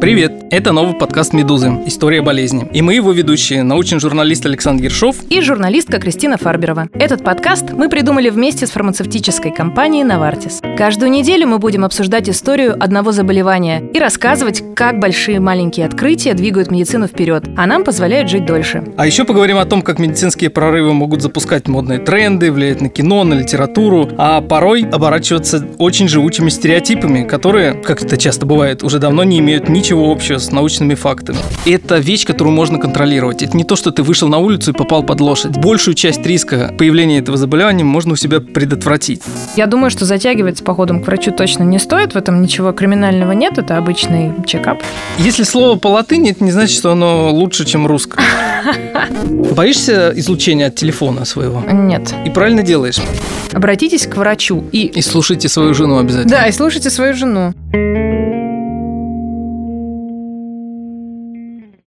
Привет! Это новый подкаст «Медузы. История болезни». И мы его ведущие, научный журналист Александр Ершов и журналистка Кристина Фарберова. Этот подкаст мы придумали вместе с фармацевтической компанией «Новартис». Каждую неделю мы будем обсуждать историю одного заболевания и рассказывать, как большие и маленькие открытия двигают медицину вперед, а нам позволяют жить дольше. А еще поговорим о том, как медицинские прорывы могут запускать модные тренды, влиять на кино, на литературу, а порой оборачиваться очень живучими стереотипами, которые, как это часто бывает, уже давно не имеют ничего ничего общего с научными фактами. Это вещь, которую можно контролировать. Это не то, что ты вышел на улицу и попал под лошадь. Большую часть риска появления этого заболевания можно у себя предотвратить. Я думаю, что затягивать с походом к врачу точно не стоит. В этом ничего криминального нет. Это обычный чекап. Если слово по латыни, это не значит, что оно лучше, чем русское. Боишься излучения от телефона своего? Нет. И правильно делаешь. Обратитесь к врачу и... И слушайте свою жену обязательно. Да, и слушайте свою жену.